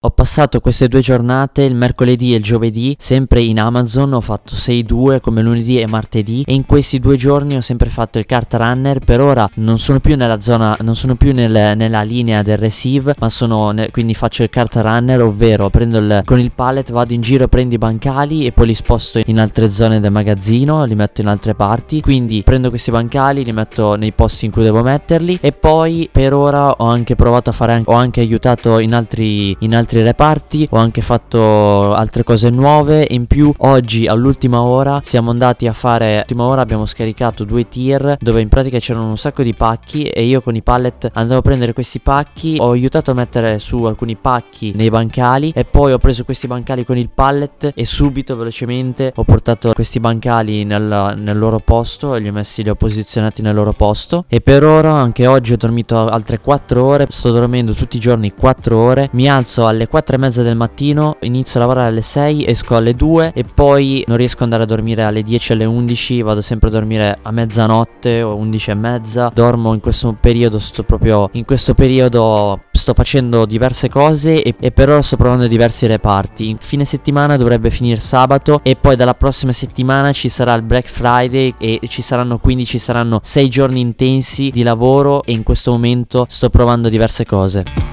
Ho passato queste due giornate, il mercoledì e il giovedì, sempre in Amazon, ho fatto 6-2 come lunedì e martedì e in questi due giorni ho sempre fatto il kart runner, per ora non sono più nella zona, non sono più nel, nella linea del receive, ma sono, ne, quindi faccio il kart runner, ovvero prendo il, con il pallet, vado in giro, prendo i bancali e poi li sposto in altre zone del magazzino, li metto in altre parti, quindi prendo questi bancali, li metto nei posti in cui devo metterli e poi per ora ho anche provato a fare, ho anche aiutato in altri, in altri altri reparti, ho anche fatto altre cose nuove. In più, oggi all'ultima ora siamo andati a fare. All'ultima ora abbiamo scaricato due tier dove in pratica c'erano un sacco di pacchi e io con i pallet andavo a prendere questi pacchi. Ho aiutato a mettere su alcuni pacchi nei bancali e poi ho preso questi bancali con il pallet e subito velocemente ho portato questi bancali nel, nel loro posto e li ho messi, li ho posizionati nel loro posto. E per ora anche oggi ho dormito altre 4 ore. Sto dormendo tutti i giorni 4 ore. Mi alzo alle 4 e mezza del mattino, inizio a lavorare alle 6, esco alle 2 e poi non riesco ad andare a dormire alle 10 alle 11, vado sempre a dormire a mezzanotte o 11 e mezza. Dormo in questo periodo, sto proprio in questo periodo sto facendo diverse cose e, e per ora sto provando diversi reparti. In fine settimana dovrebbe finire sabato e poi dalla prossima settimana ci sarà il Black Friday e ci saranno quindi ci saranno 6 giorni intensi di lavoro e in questo momento sto provando diverse cose.